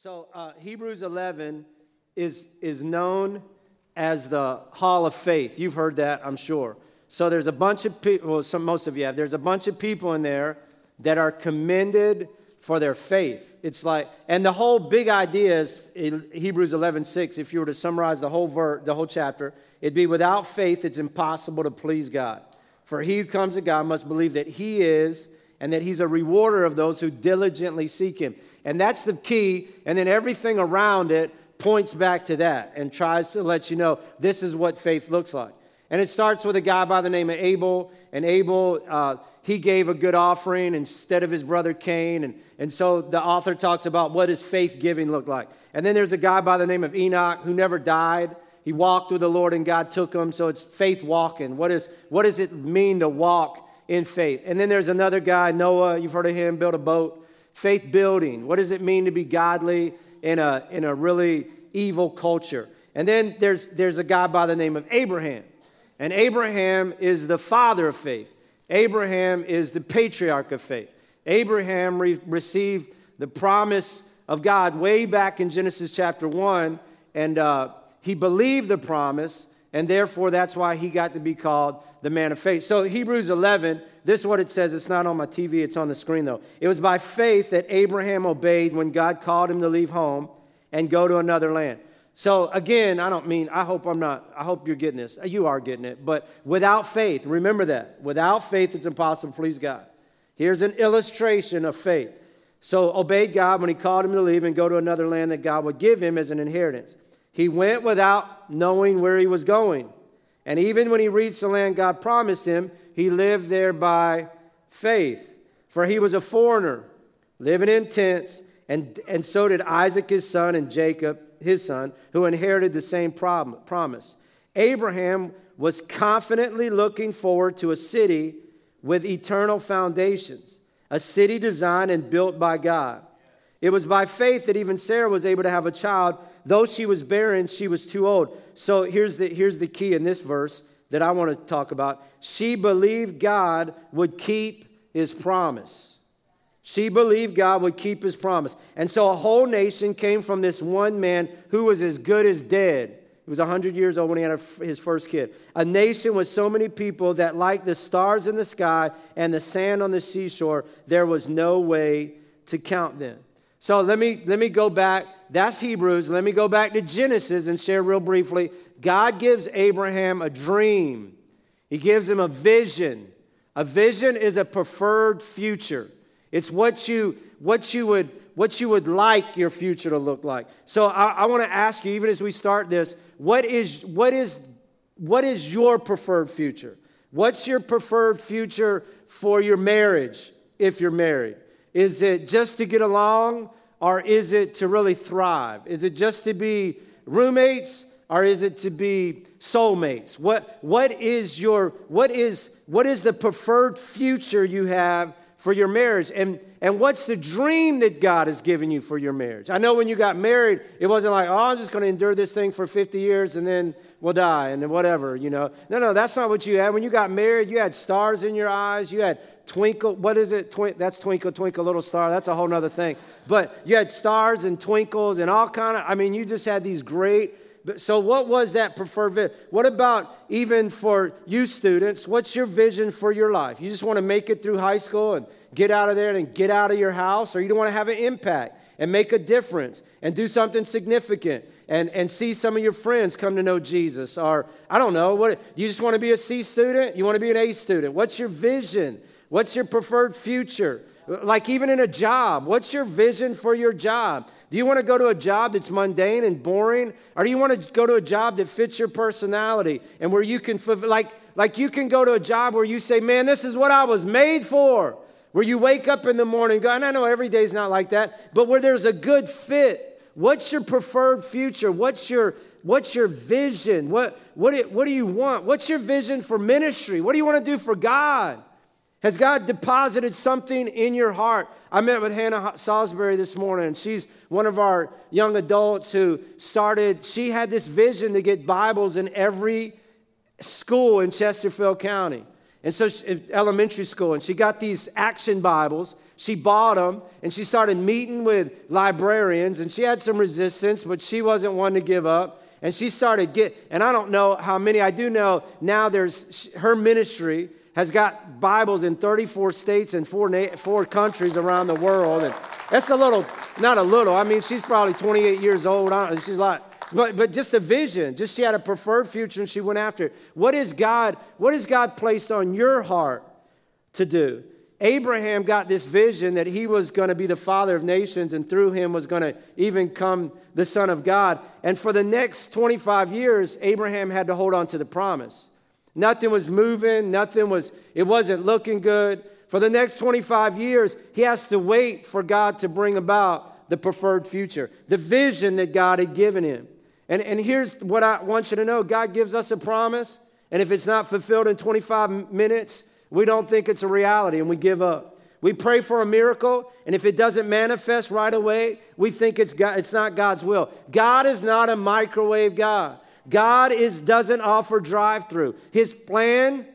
So uh, Hebrews 11 is, is known as the Hall of Faith. You've heard that, I'm sure. So there's a bunch of people, well, some, most of you have, there's a bunch of people in there that are commended for their faith. It's like, and the whole big idea is Hebrews 11, 6, if you were to summarize the whole ver, the whole chapter, it'd be without faith, it's impossible to please God. For he who comes to God must believe that he is and that he's a rewarder of those who diligently seek him. And that's the key. And then everything around it points back to that and tries to let you know this is what faith looks like. And it starts with a guy by the name of Abel. And Abel, uh, he gave a good offering instead of his brother Cain. And, and so the author talks about what does faith giving look like. And then there's a guy by the name of Enoch who never died. He walked with the Lord and God took him. So it's faith walking. What, is, what does it mean to walk in faith? And then there's another guy, Noah. You've heard of him, built a boat faith building. What does it mean to be godly in a, in a really evil culture? And then there's, there's a guy by the name of Abraham. And Abraham is the father of faith. Abraham is the patriarch of faith. Abraham re- received the promise of God way back in Genesis chapter 1, and uh, he believed the promise, and therefore that's why he got to be called the man of faith. So, Hebrews 11, this is what it says. It's not on my TV, it's on the screen though. It was by faith that Abraham obeyed when God called him to leave home and go to another land. So, again, I don't mean, I hope I'm not, I hope you're getting this. You are getting it. But without faith, remember that. Without faith, it's impossible please God. Here's an illustration of faith. So, obeyed God when he called him to leave and go to another land that God would give him as an inheritance. He went without knowing where he was going. And even when he reached the land God promised him, he lived there by faith. For he was a foreigner, living in tents, and, and so did Isaac his son and Jacob his son, who inherited the same promise. Abraham was confidently looking forward to a city with eternal foundations, a city designed and built by God. It was by faith that even Sarah was able to have a child. Though she was barren, she was too old. So here's the, here's the key in this verse that I want to talk about. She believed God would keep his promise. She believed God would keep his promise. And so a whole nation came from this one man who was as good as dead. He was 100 years old when he had his first kid. A nation with so many people that, like the stars in the sky and the sand on the seashore, there was no way to count them. So let me, let me go back. That's Hebrews. Let me go back to Genesis and share real briefly. God gives Abraham a dream, He gives him a vision. A vision is a preferred future. It's what you, what you, would, what you would like your future to look like. So I, I want to ask you, even as we start this, what is, what, is, what is your preferred future? What's your preferred future for your marriage if you're married? Is it just to get along or is it to really thrive? Is it just to be roommates or is it to be soulmates? What, what, is your, what, is, what is the preferred future you have for your marriage? And, and what's the dream that God has given you for your marriage? I know when you got married, it wasn't like, oh, I'm just going to endure this thing for 50 years and then we'll die and then whatever, you know. No, no, that's not what you had. When you got married, you had stars in your eyes, you had twinkle, what is it? That's twinkle, twinkle, little star. That's a whole nother thing. But you had stars and twinkles and all kind of, I mean, you just had these great, so what was that preferred vision? What about even for you students? What's your vision for your life? You just want to make it through high school and get out of there and get out of your house, or you don't want to have an impact and make a difference and do something significant and, and see some of your friends come to know Jesus. Or, I don't know, what, you just want to be a C student? You want to be an A student? What's your vision? What's your preferred future? Like, even in a job, what's your vision for your job? Do you want to go to a job that's mundane and boring? Or do you want to go to a job that fits your personality and where you can, like, like you can go to a job where you say, man, this is what I was made for. Where you wake up in the morning, and I know every day's not like that, but where there's a good fit. What's your preferred future? What's your what's your vision? What what what do you want? What's your vision for ministry? What do you want to do for God? Has God deposited something in your heart? I met with Hannah Salisbury this morning. She's one of our young adults who started, she had this vision to get Bibles in every school in Chesterfield County. And so, she, elementary school, and she got these action Bibles She bought them and she started meeting with librarians and she had some resistance, but she wasn't one to give up. And she started get, and I don't know how many. I do know now. There's her ministry has got Bibles in 34 states and four, four countries around the world. And that's a little, not a little. I mean, she's probably 28 years old. she's like, but, but just a vision. Just she had a preferred future and she went after it. What is God? What has God placed on your heart to do? Abraham got this vision that he was going to be the father of nations and through him was going to even come the son of God. And for the next 25 years, Abraham had to hold on to the promise. Nothing was moving, nothing was, it wasn't looking good. For the next 25 years, he has to wait for God to bring about the preferred future, the vision that God had given him. And, and here's what I want you to know God gives us a promise, and if it's not fulfilled in 25 minutes, we don't think it's a reality and we give up. We pray for a miracle, and if it doesn't manifest right away, we think it's, God, it's not God's will. God is not a microwave God. God is, doesn't offer drive through. His plan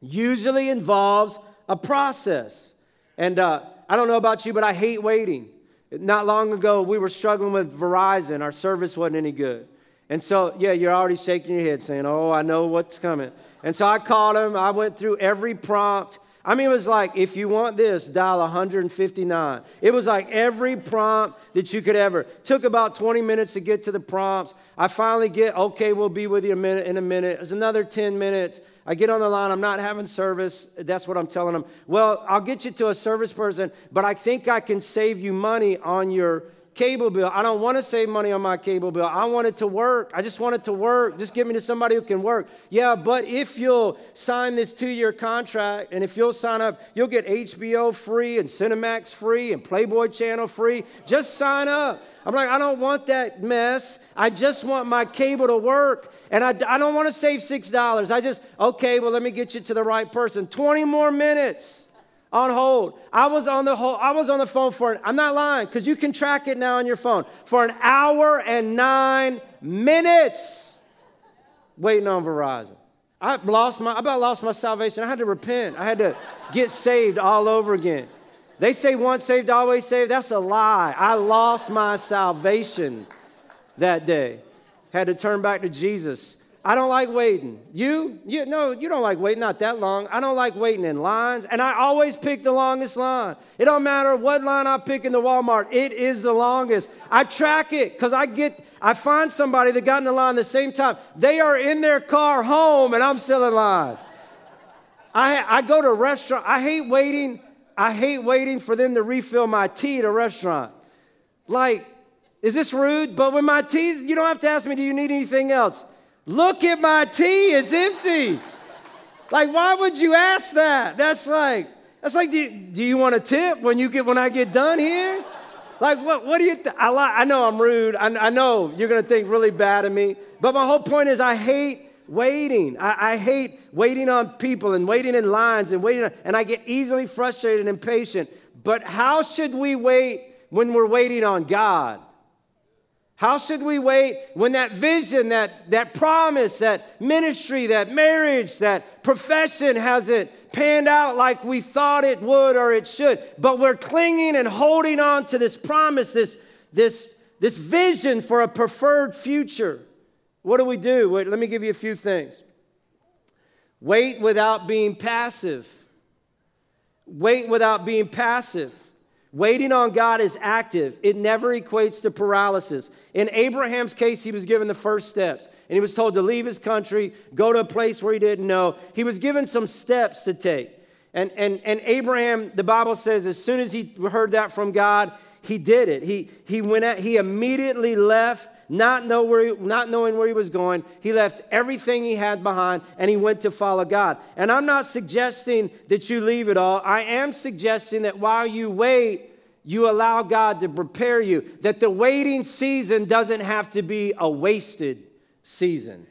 usually involves a process. And uh, I don't know about you, but I hate waiting. Not long ago, we were struggling with Verizon. Our service wasn't any good. And so, yeah, you're already shaking your head saying, Oh, I know what's coming. And so I called him. I went through every prompt. I mean, it was like, if you want this, dial 159. It was like every prompt that you could ever. Took about 20 minutes to get to the prompts. I finally get, okay, we'll be with you a minute in a minute. It's another 10 minutes. I get on the line, I'm not having service. That's what I'm telling them. Well, I'll get you to a service person, but I think I can save you money on your cable bill. I don't want to save money on my cable bill. I want it to work. I just want it to work. Just give me to somebody who can work. Yeah, but if you'll sign this two year contract and if you'll sign up, you'll get HBO free and Cinemax free and Playboy Channel free. Just sign up. I'm like, I don't want that mess. I just want my cable to work. And I, I don't want to save $6. I just, okay, well, let me get you to the right person. 20 more minutes on hold. I was on the whole, I was on the phone for, I'm not lying, because you can track it now on your phone, for an hour and nine minutes waiting on Verizon. I lost my, I about lost my salvation. I had to repent. I had to get saved all over again. They say once saved, always saved. That's a lie. I lost my salvation that day. Had to turn back to Jesus. I don't like waiting. You? You no, you don't like waiting, not that long. I don't like waiting in lines, and I always pick the longest line. It don't matter what line I pick in the Walmart, it is the longest. I track it because I get I find somebody that got in the line the same time. They are in their car home and I'm still in line. I I go to restaurant. I hate waiting. I hate waiting for them to refill my tea at a restaurant. Like, is this rude? But with my tea, you don't have to ask me, do you need anything else? Look at my tea, it's empty. Like, why would you ask that? That's like, that's like, do you, do you want a tip when you get when I get done here? Like, what, what do you I, li- I know I'm rude. I, I know you're going to think really bad of me. But my whole point is, I hate waiting. I, I, hate waiting on people and waiting in lines and waiting, on, and I get easily frustrated and impatient. But how should we wait when we're waiting on God? How should we wait when that vision, that, that promise, that ministry, that marriage, that profession hasn't panned out like we thought it would or it should? But we're clinging and holding on to this promise, this, this, this vision for a preferred future. What do we do? Wait, let me give you a few things. Wait without being passive. Wait without being passive. Waiting on God is active, it never equates to paralysis. In Abraham's case, he was given the first steps, and he was told to leave his country, go to a place where he didn't know. He was given some steps to take. And, and, and Abraham, the Bible says, as soon as he heard that from God, he did it. He, he went out, he immediately left, not, know where he, not knowing where he was going. He left everything he had behind and he went to follow God. And I'm not suggesting that you leave it all. I am suggesting that while you wait, you allow God to prepare you, that the waiting season doesn't have to be a wasted season.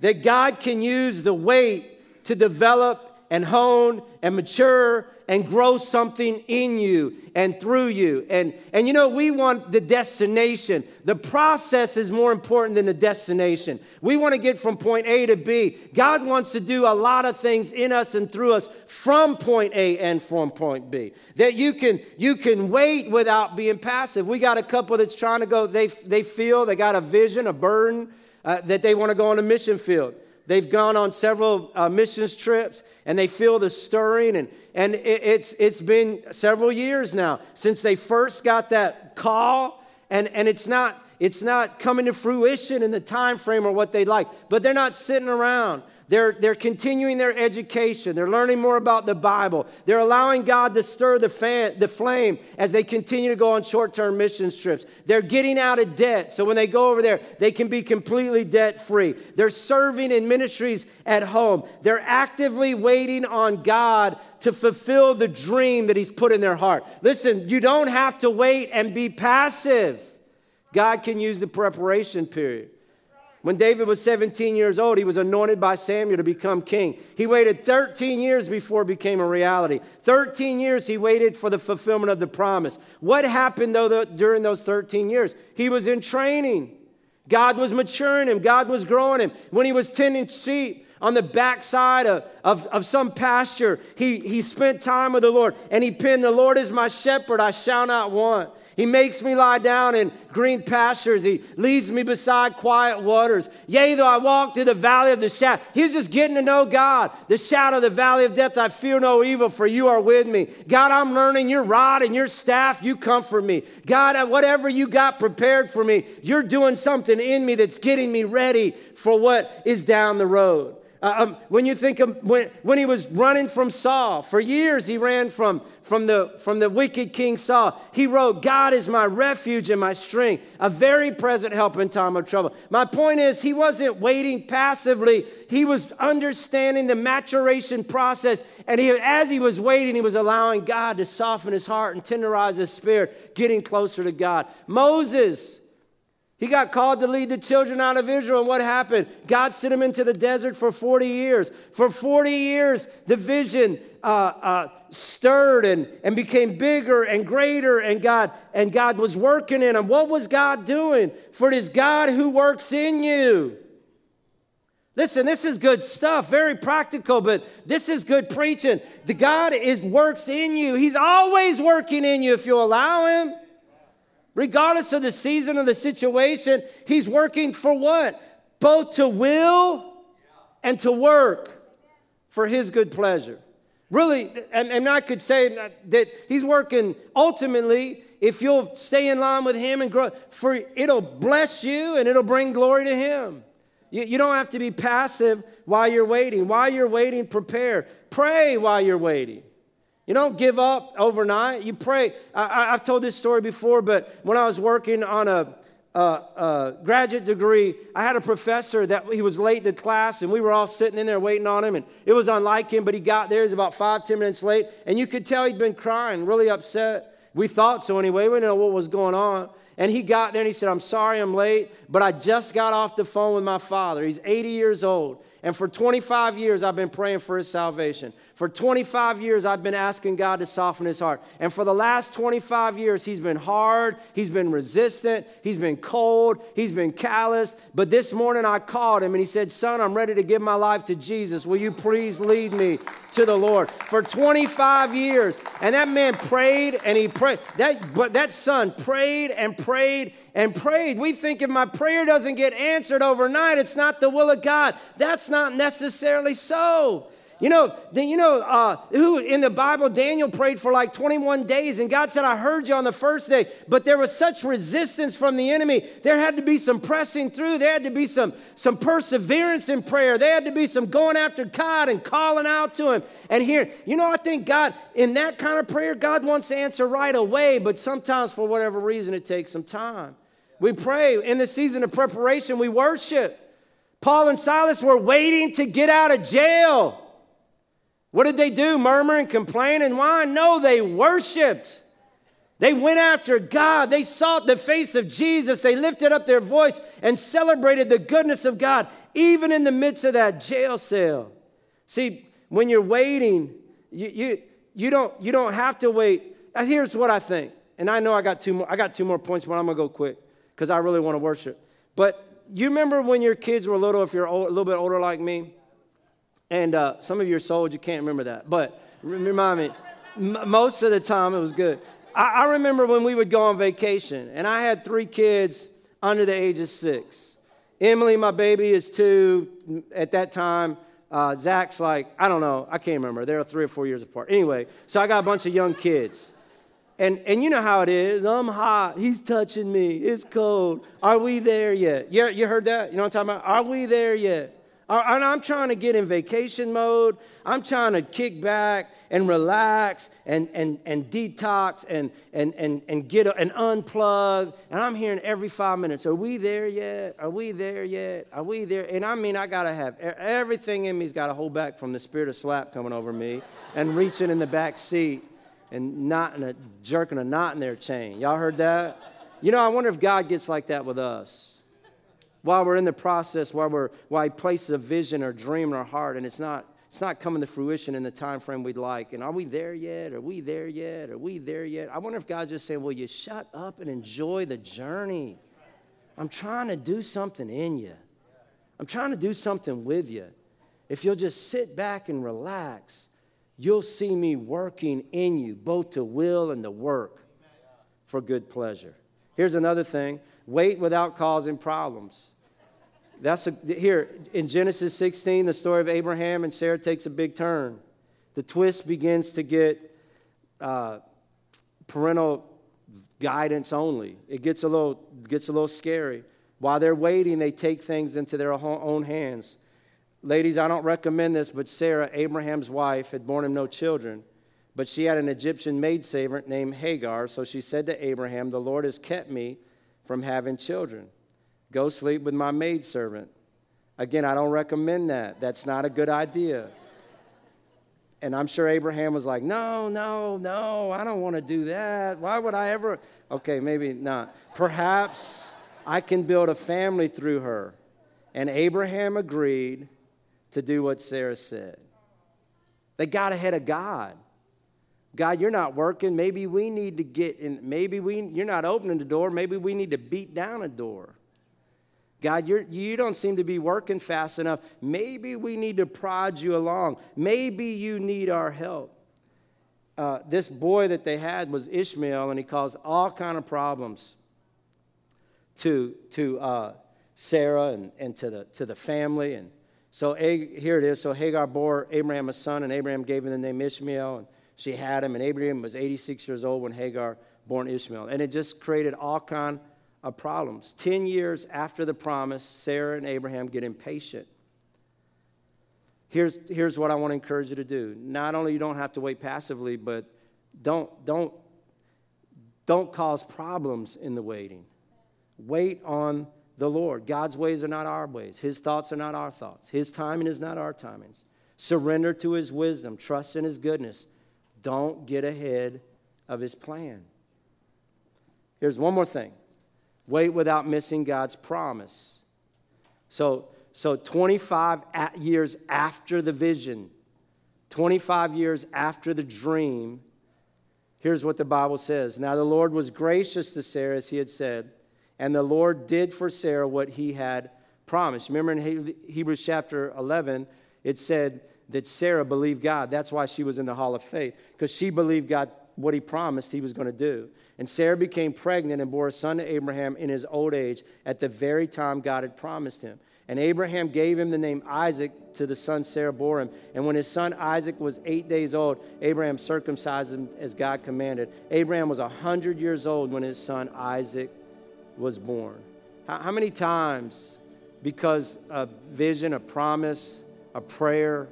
That God can use the wait to develop and hone and mature and grow something in you and through you. And, and you know, we want the destination. The process is more important than the destination. We want to get from point A to B. God wants to do a lot of things in us and through us from point A and from point B. That you can, you can wait without being passive. We got a couple that's trying to go, they, they feel they got a vision, a burden, uh, that they want to go on a mission field. They've gone on several uh, missions trips and they feel the stirring. And, and it, it's, it's been several years now since they first got that call. And, and it's, not, it's not coming to fruition in the time frame or what they'd like. But they're not sitting around. They're, they're continuing their education. They're learning more about the Bible. They're allowing God to stir the, fan, the flame as they continue to go on short term mission trips. They're getting out of debt. So when they go over there, they can be completely debt free. They're serving in ministries at home. They're actively waiting on God to fulfill the dream that He's put in their heart. Listen, you don't have to wait and be passive. God can use the preparation period. When David was 17 years old, he was anointed by Samuel to become king. He waited 13 years before it became a reality. 13 years he waited for the fulfillment of the promise. What happened though during those 13 years? He was in training. God was maturing him, God was growing him. When he was tending sheep, on the backside of, of, of, some pasture. He, he spent time with the Lord and he penned, The Lord is my shepherd, I shall not want. He makes me lie down in green pastures. He leads me beside quiet waters. Yea, though I walk through the valley of the shadow. He's just getting to know God. The shadow of the valley of death, I fear no evil, for you are with me. God, I'm learning your rod and your staff, you comfort me. God, uh, whatever you got prepared for me, you're doing something in me that's getting me ready for what is down the road. Uh, um, when you think of when, when he was running from Saul, for years he ran from, from, the, from the wicked King Saul. He wrote, God is my refuge and my strength, a very present help in time of trouble. My point is, he wasn't waiting passively, he was understanding the maturation process. And he, as he was waiting, he was allowing God to soften his heart and tenderize his spirit, getting closer to God. Moses, he got called to lead the children out of Israel, and what happened? God sent him into the desert for 40 years. For 40 years, the vision uh, uh, stirred and, and became bigger and greater, and God, and God was working in him. What was God doing? For it is God who works in you. Listen, this is good stuff, very practical, but this is good preaching. The God is works in you. He's always working in you if you allow him. Regardless of the season or the situation, he's working for what? Both to will and to work for his good pleasure. Really, and, and I could say that he's working ultimately if you'll stay in line with him and grow, for it'll bless you and it'll bring glory to him. You, you don't have to be passive while you're waiting. While you're waiting, prepare. Pray while you're waiting. You don't give up overnight. You pray. I, have told this story before, but when I was working on a, a, a, graduate degree, I had a professor that he was late to class, and we were all sitting in there waiting on him. And it was unlike him, but he got there. He was about five, ten minutes late, and you could tell he'd been crying, really upset. We thought so anyway. We didn't know what was going on. And he got there and he said, I'm sorry I'm late, but I just got off the phone with my father. He's 80 years old. And for 25 years, I've been praying for his salvation. For 25 years, I've been asking God to soften his heart. And for the last 25 years, he's been hard, he's been resistant, he's been cold, he's been callous. But this morning, I called him and he said, Son, I'm ready to give my life to Jesus. Will you please lead me to the Lord? For 25 years. And that man prayed and he prayed. That, but that son prayed and prayed and prayed. We think if my prayer doesn't get answered overnight, it's not the will of God. That's not necessarily so. You know, you know uh, who in the Bible, Daniel prayed for like 21 days, and God said, I heard you on the first day, but there was such resistance from the enemy. There had to be some pressing through, there had to be some, some perseverance in prayer, there had to be some going after God and calling out to Him. And here, you know, I think God, in that kind of prayer, God wants to answer right away, but sometimes for whatever reason, it takes some time. We pray in the season of preparation, we worship. Paul and Silas were waiting to get out of jail. What did they do? Murmur and complain and whine? No, they worshiped. They went after God. They sought the face of Jesus. They lifted up their voice and celebrated the goodness of God, even in the midst of that jail cell. See, when you're waiting, you, you, you, don't, you don't have to wait. Here's what I think. And I know I got two more, I got two more points, but I'm gonna go quick because I really want to worship. But you remember when your kids were little, if you're a little bit older like me, and uh, some of you are so old you can't remember that. But remind me, m- most of the time it was good. I, I remember when we would go on vacation, and I had three kids under the age of six. Emily, my baby, is two at that time. Uh, Zach's like, I don't know, I can't remember. They're three or four years apart. Anyway, so I got a bunch of young kids. And, and you know how it is. I'm hot. He's touching me. It's cold. Are we there yet? You, you heard that? You know what I'm talking about? Are we there yet? And I'm trying to get in vacation mode. I'm trying to kick back and relax and, and, and detox and, and, and, and get and unplug. And I'm hearing every five minutes, are we there yet? Are we there yet? Are we there? And I mean, I got to have everything in me's got to hold back from the spirit of slap coming over me and reaching in the back seat and knotting a, jerking a knot in their chain. Y'all heard that? You know, I wonder if God gets like that with us. While we're in the process, while, we're, while He places a vision or dream in our heart and it's not it's not coming to fruition in the time frame we'd like. And are we there yet? Are we there yet? Are we there yet? I wonder if God's just saying, Will you shut up and enjoy the journey? I'm trying to do something in you. I'm trying to do something with you. If you'll just sit back and relax, you'll see me working in you, both to will and to work for good pleasure. Here's another thing wait without causing problems. That's a, here in Genesis 16, the story of Abraham and Sarah takes a big turn. The twist begins to get uh, parental guidance only. It gets a little gets a little scary. While they're waiting, they take things into their own hands. Ladies, I don't recommend this, but Sarah, Abraham's wife, had borne him no children. But she had an Egyptian maidservant named Hagar, so she said to Abraham, The Lord has kept me from having children. Go sleep with my maidservant. Again, I don't recommend that. That's not a good idea. And I'm sure Abraham was like, No, no, no, I don't want to do that. Why would I ever? Okay, maybe not. Perhaps I can build a family through her. And Abraham agreed to do what Sarah said. They got ahead of God. God, you're not working. Maybe we need to get in. Maybe we, you're not opening the door. Maybe we need to beat down a door. God, you're, you don't seem to be working fast enough. Maybe we need to prod you along. Maybe you need our help. Uh, this boy that they had was Ishmael, and he caused all kind of problems to, to uh, Sarah and, and to, the, to the family. And so here it is. So Hagar bore Abraham a son, and Abraham gave him the name Ishmael, and she had him. And Abraham was 86 years old when Hagar born Ishmael. And it just created all kind of problems. Ten years after the promise, Sarah and Abraham get impatient. Here's, here's what I want to encourage you to do. Not only you don't have to wait passively, but don't, don't, don't cause problems in the waiting. Wait on the Lord. God's ways are not our ways. His thoughts are not our thoughts. His timing is not our timings. Surrender to his wisdom. Trust in his goodness. Don't get ahead of his plan. Here's one more thing Wait without missing God's promise. So, so 25 years after the vision, 25 years after the dream, here's what the Bible says. Now the Lord was gracious to Sarah as he had said, and the Lord did for Sarah what he had promised. Remember in Hebrews chapter 11, it said that Sarah believed God. That's why she was in the hall of faith, because she believed God what he promised he was going to do. And Sarah became pregnant and bore a son to Abraham in his old age at the very time God had promised him. And Abraham gave him the name Isaac to the son Sarah bore him. And when his son Isaac was eight days old, Abraham circumcised him as God commanded. Abraham was a 100 years old when his son Isaac was born. How, how many times, because a vision, a promise, a prayer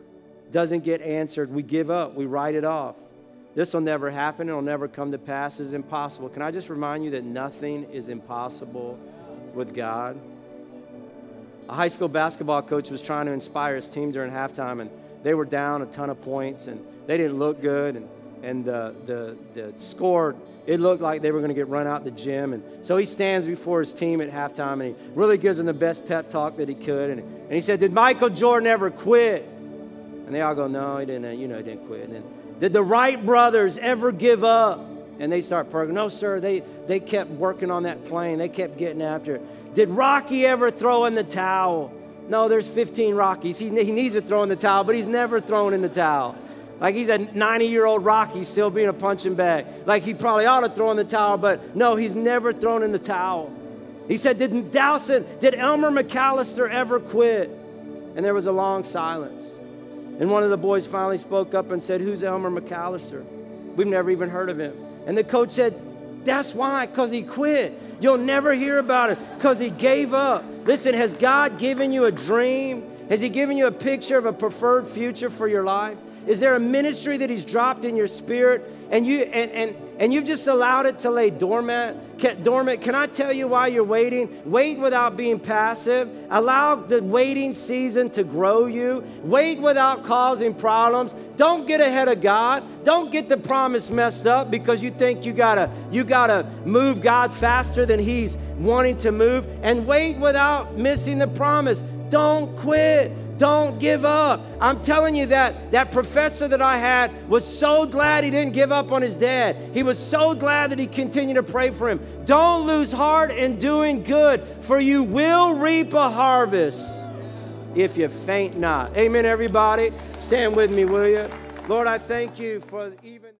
doesn't get answered, we give up, we write it off? This will never happen. It'll never come to pass. It's impossible. Can I just remind you that nothing is impossible with God? A high school basketball coach was trying to inspire his team during halftime, and they were down a ton of points, and they didn't look good, and, and the, the, the score, it looked like they were going to get run out the gym. And so he stands before his team at halftime, and he really gives them the best pep talk that he could. And, and he said, Did Michael Jordan ever quit? And they all go, No, he didn't. You know, he didn't quit. And then, did the Wright brothers ever give up? And they start perking. No, sir. They they kept working on that plane. They kept getting after it. Did Rocky ever throw in the towel? No, there's 15 Rockies. He, he needs to throw in the towel, but he's never thrown in the towel. Like he's a 90 year old Rocky still being a punching bag. Like he probably ought to throw in the towel, but no, he's never thrown in the towel. He said, Did Dowson, did Elmer McAllister ever quit? And there was a long silence. And one of the boys finally spoke up and said, Who's Elmer McAllister? We've never even heard of him. And the coach said, That's why, because he quit. You'll never hear about it because he gave up. Listen, has God given you a dream? Has he given you a picture of a preferred future for your life? Is there a ministry that He's dropped in your spirit and you and and and you've just allowed it to lay dormant? Can, dormant. Can I tell you why you're waiting? Wait without being passive. Allow the waiting season to grow you. Wait without causing problems. Don't get ahead of God. Don't get the promise messed up because you think you gotta you gotta move God faster than He's wanting to move. And wait without missing the promise. Don't quit. Don't give up. I'm telling you that that professor that I had was so glad he didn't give up on his dad. He was so glad that he continued to pray for him. Don't lose heart in doing good, for you will reap a harvest if you faint not. Amen, everybody. Stand with me, will you? Lord, I thank you for even.